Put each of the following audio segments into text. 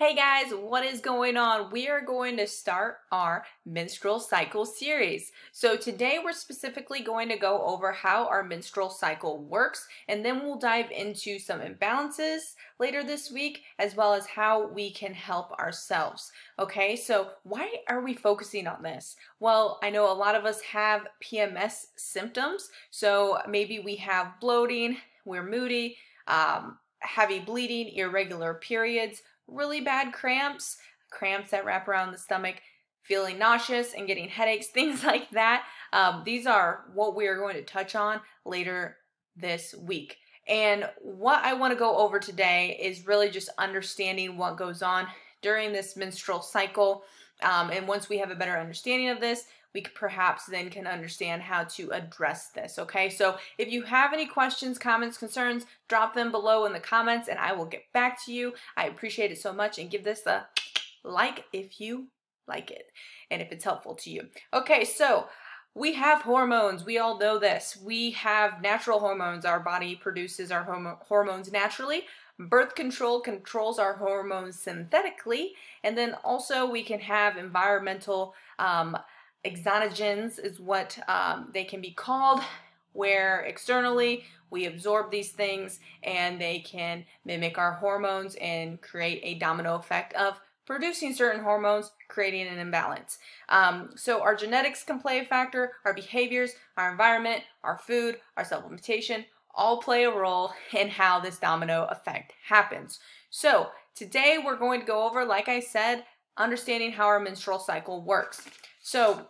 Hey guys, what is going on? We are going to start our menstrual cycle series. So today we're specifically going to go over how our menstrual cycle works and then we'll dive into some imbalances later this week as well as how we can help ourselves. Okay, so why are we focusing on this? Well, I know a lot of us have PMS symptoms. So maybe we have bloating, we're moody, um, heavy bleeding, irregular periods, really bad cramps, cramps that wrap around the stomach, feeling nauseous and getting headaches, things like that. Um, these are what we are going to touch on later this week. And what I want to go over today is really just understanding what goes on during this menstrual cycle. Um, and once we have a better understanding of this, we perhaps then can understand how to address this. Okay, so if you have any questions, comments, concerns, drop them below in the comments and I will get back to you. I appreciate it so much and give this a like if you like it and if it's helpful to you. Okay, so we have hormones. We all know this. We have natural hormones. Our body produces our hormones naturally. Birth control controls our hormones synthetically. And then also we can have environmental um, exonogens is what um, they can be called, where externally we absorb these things and they can mimic our hormones and create a domino effect of producing certain hormones, creating an imbalance. Um, so our genetics can play a factor, our behaviors, our environment, our food, our supplementation, all play a role in how this domino effect happens. So today we're going to go over, like I said, understanding how our menstrual cycle works. So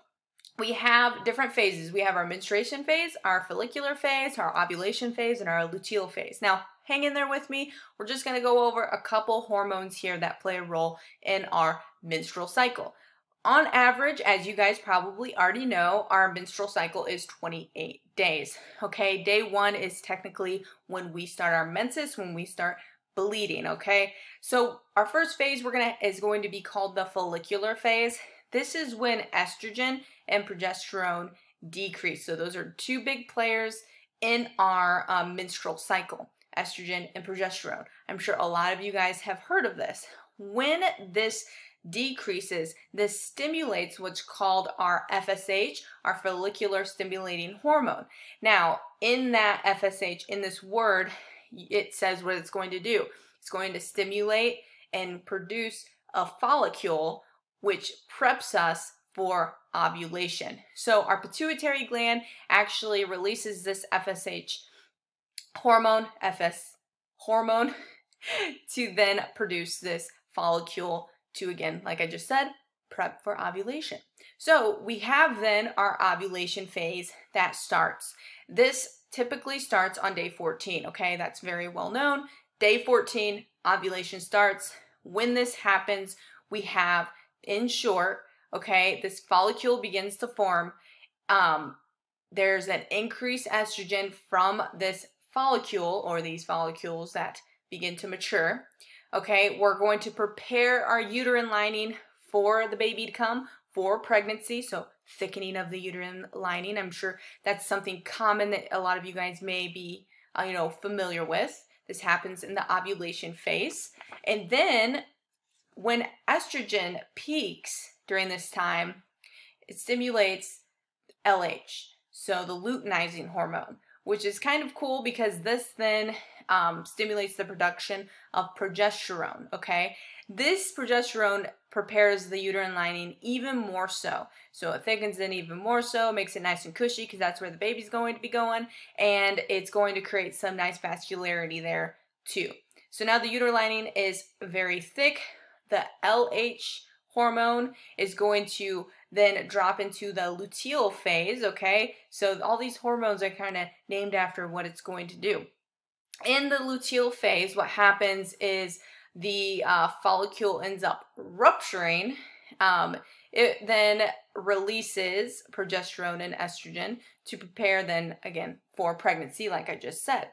we have different phases. We have our menstruation phase, our follicular phase, our ovulation phase, and our luteal phase. Now, hang in there with me. We're just going to go over a couple hormones here that play a role in our menstrual cycle. On average, as you guys probably already know, our menstrual cycle is 28 days. Okay, day one is technically when we start our menses, when we start bleeding. Okay, so our first phase we're gonna is going to be called the follicular phase. This is when estrogen and progesterone decrease. So those are two big players in our um, menstrual cycle, estrogen and progesterone. I'm sure a lot of you guys have heard of this. When this decreases, this stimulates what's called our FSH, our follicular stimulating hormone. Now, in that FSH, in this word, it says what it's going to do. It's going to stimulate and produce a follicle which preps us for ovulation. So our pituitary gland actually releases this FSH hormone, FS hormone, to then produce this follicle to again, like I just said, prep for ovulation. So we have then our ovulation phase that starts. This typically starts on day 14, okay? That's very well known. Day 14, ovulation starts. When this happens, we have in short, okay, this follicle begins to form. Um, there's an increased estrogen from this follicle or these follicles that begin to mature. Okay, we're going to prepare our uterine lining for the baby to come for pregnancy. So, thickening of the uterine lining. I'm sure that's something common that a lot of you guys may be, uh, you know, familiar with. This happens in the ovulation phase. And then when estrogen peaks during this time, it stimulates LH, so the luteinizing hormone, which is kind of cool because this then um, stimulates the production of progesterone. Okay, this progesterone prepares the uterine lining even more so. So it thickens it even more so, makes it nice and cushy because that's where the baby's going to be going, and it's going to create some nice vascularity there too. So now the uterine lining is very thick, the LH hormone is going to then drop into the luteal phase, okay? So all these hormones are kind of named after what it's going to do. In the luteal phase, what happens is the uh, follicle ends up rupturing. Um, it then releases progesterone and estrogen to prepare then again for pregnancy, like I just said.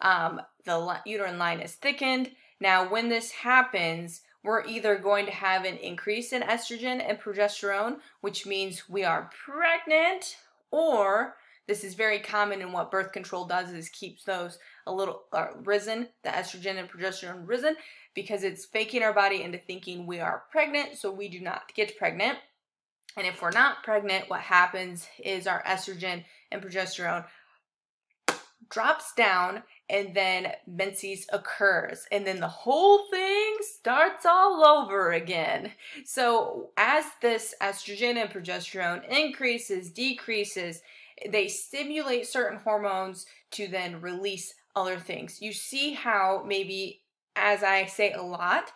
Um, the uterine line is thickened. Now, when this happens, we're either going to have an increase in estrogen and progesterone, which means we are pregnant, or This is very common in what birth control does is keeps those a little uh, risen, the estrogen and progesterone risen, because it's faking our body into thinking we are pregnant, so we do not get pregnant. And if we're not pregnant, what happens is our estrogen and progesterone drops down and then menses occurs and then the whole thing starts all over again. So as this estrogen and progesterone increases, decreases, they stimulate certain hormones to then release other things. You see how maybe as I say a lot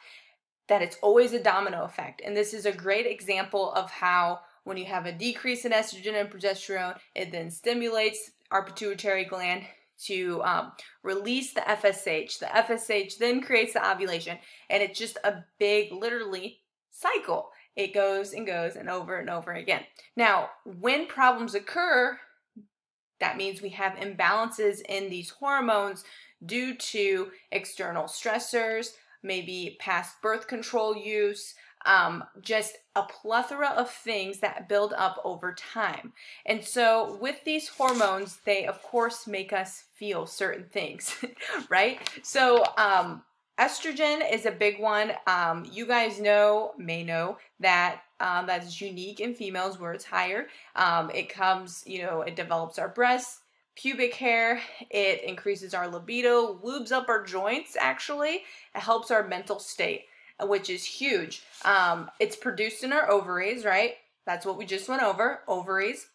that it's always a domino effect. And this is a great example of how when you have a decrease in estrogen and progesterone, it then stimulates our pituitary gland to um, release the FSH. The FSH then creates the ovulation, and it's just a big, literally, cycle. It goes and goes and over and over again. Now, when problems occur, that means we have imbalances in these hormones due to external stressors, maybe past birth control use, um, just a plethora of things that build up over time. And so, with these hormones, they of course make us feel certain things, right? So, um, estrogen is a big one. Um, you guys know, may know that um, that is unique in females where it's higher. Um, it comes, you know, it develops our breasts, pubic hair, it increases our libido, lubes up our joints, actually, it helps our mental state which is huge. Um, it's produced in our ovaries, right? That's what we just went over. Ovaries,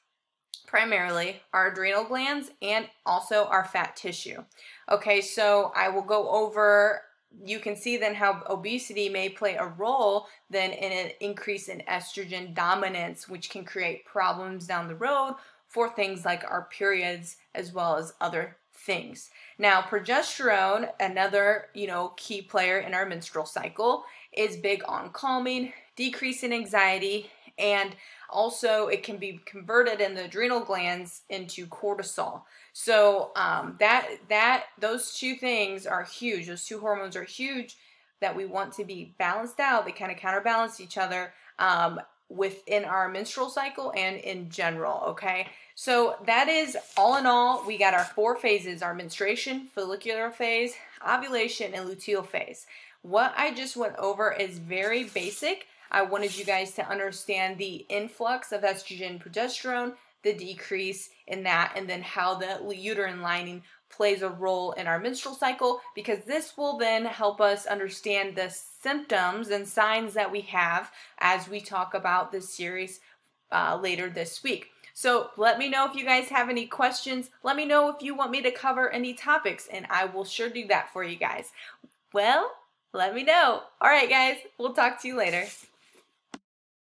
primarily, our adrenal glands, and also our fat tissue. Okay, so I will go over. You can see then how obesity may play a role then in an increase in estrogen dominance, which can create problems down the road for things like our periods as well as other things. Now, progesterone, another, you know, key player in our menstrual cycle, is big on calming, decreasing anxiety, and also it can be converted in the adrenal glands into cortisol. So um, that that those two things are huge. Those two hormones are huge that we want to be balanced out. They kind of counterbalance each other. Um, within our menstrual cycle and in general, okay? So that is all in all, we got our four phases, our menstruation, follicular phase, ovulation, and luteal phase. What I just went over is very basic. I wanted you guys to understand the influx of estrogen progesterone, the decrease in that, and then how the uterine lining plays a role in our menstrual cycle because this will then help us understand the symptoms and signs that we have as we talk about this series uh, later this week. So let me know if you guys have any questions. Let me know if you want me to cover any topics, and I will sure do that for you guys. Well, let me know. All right, guys, we'll talk to you later.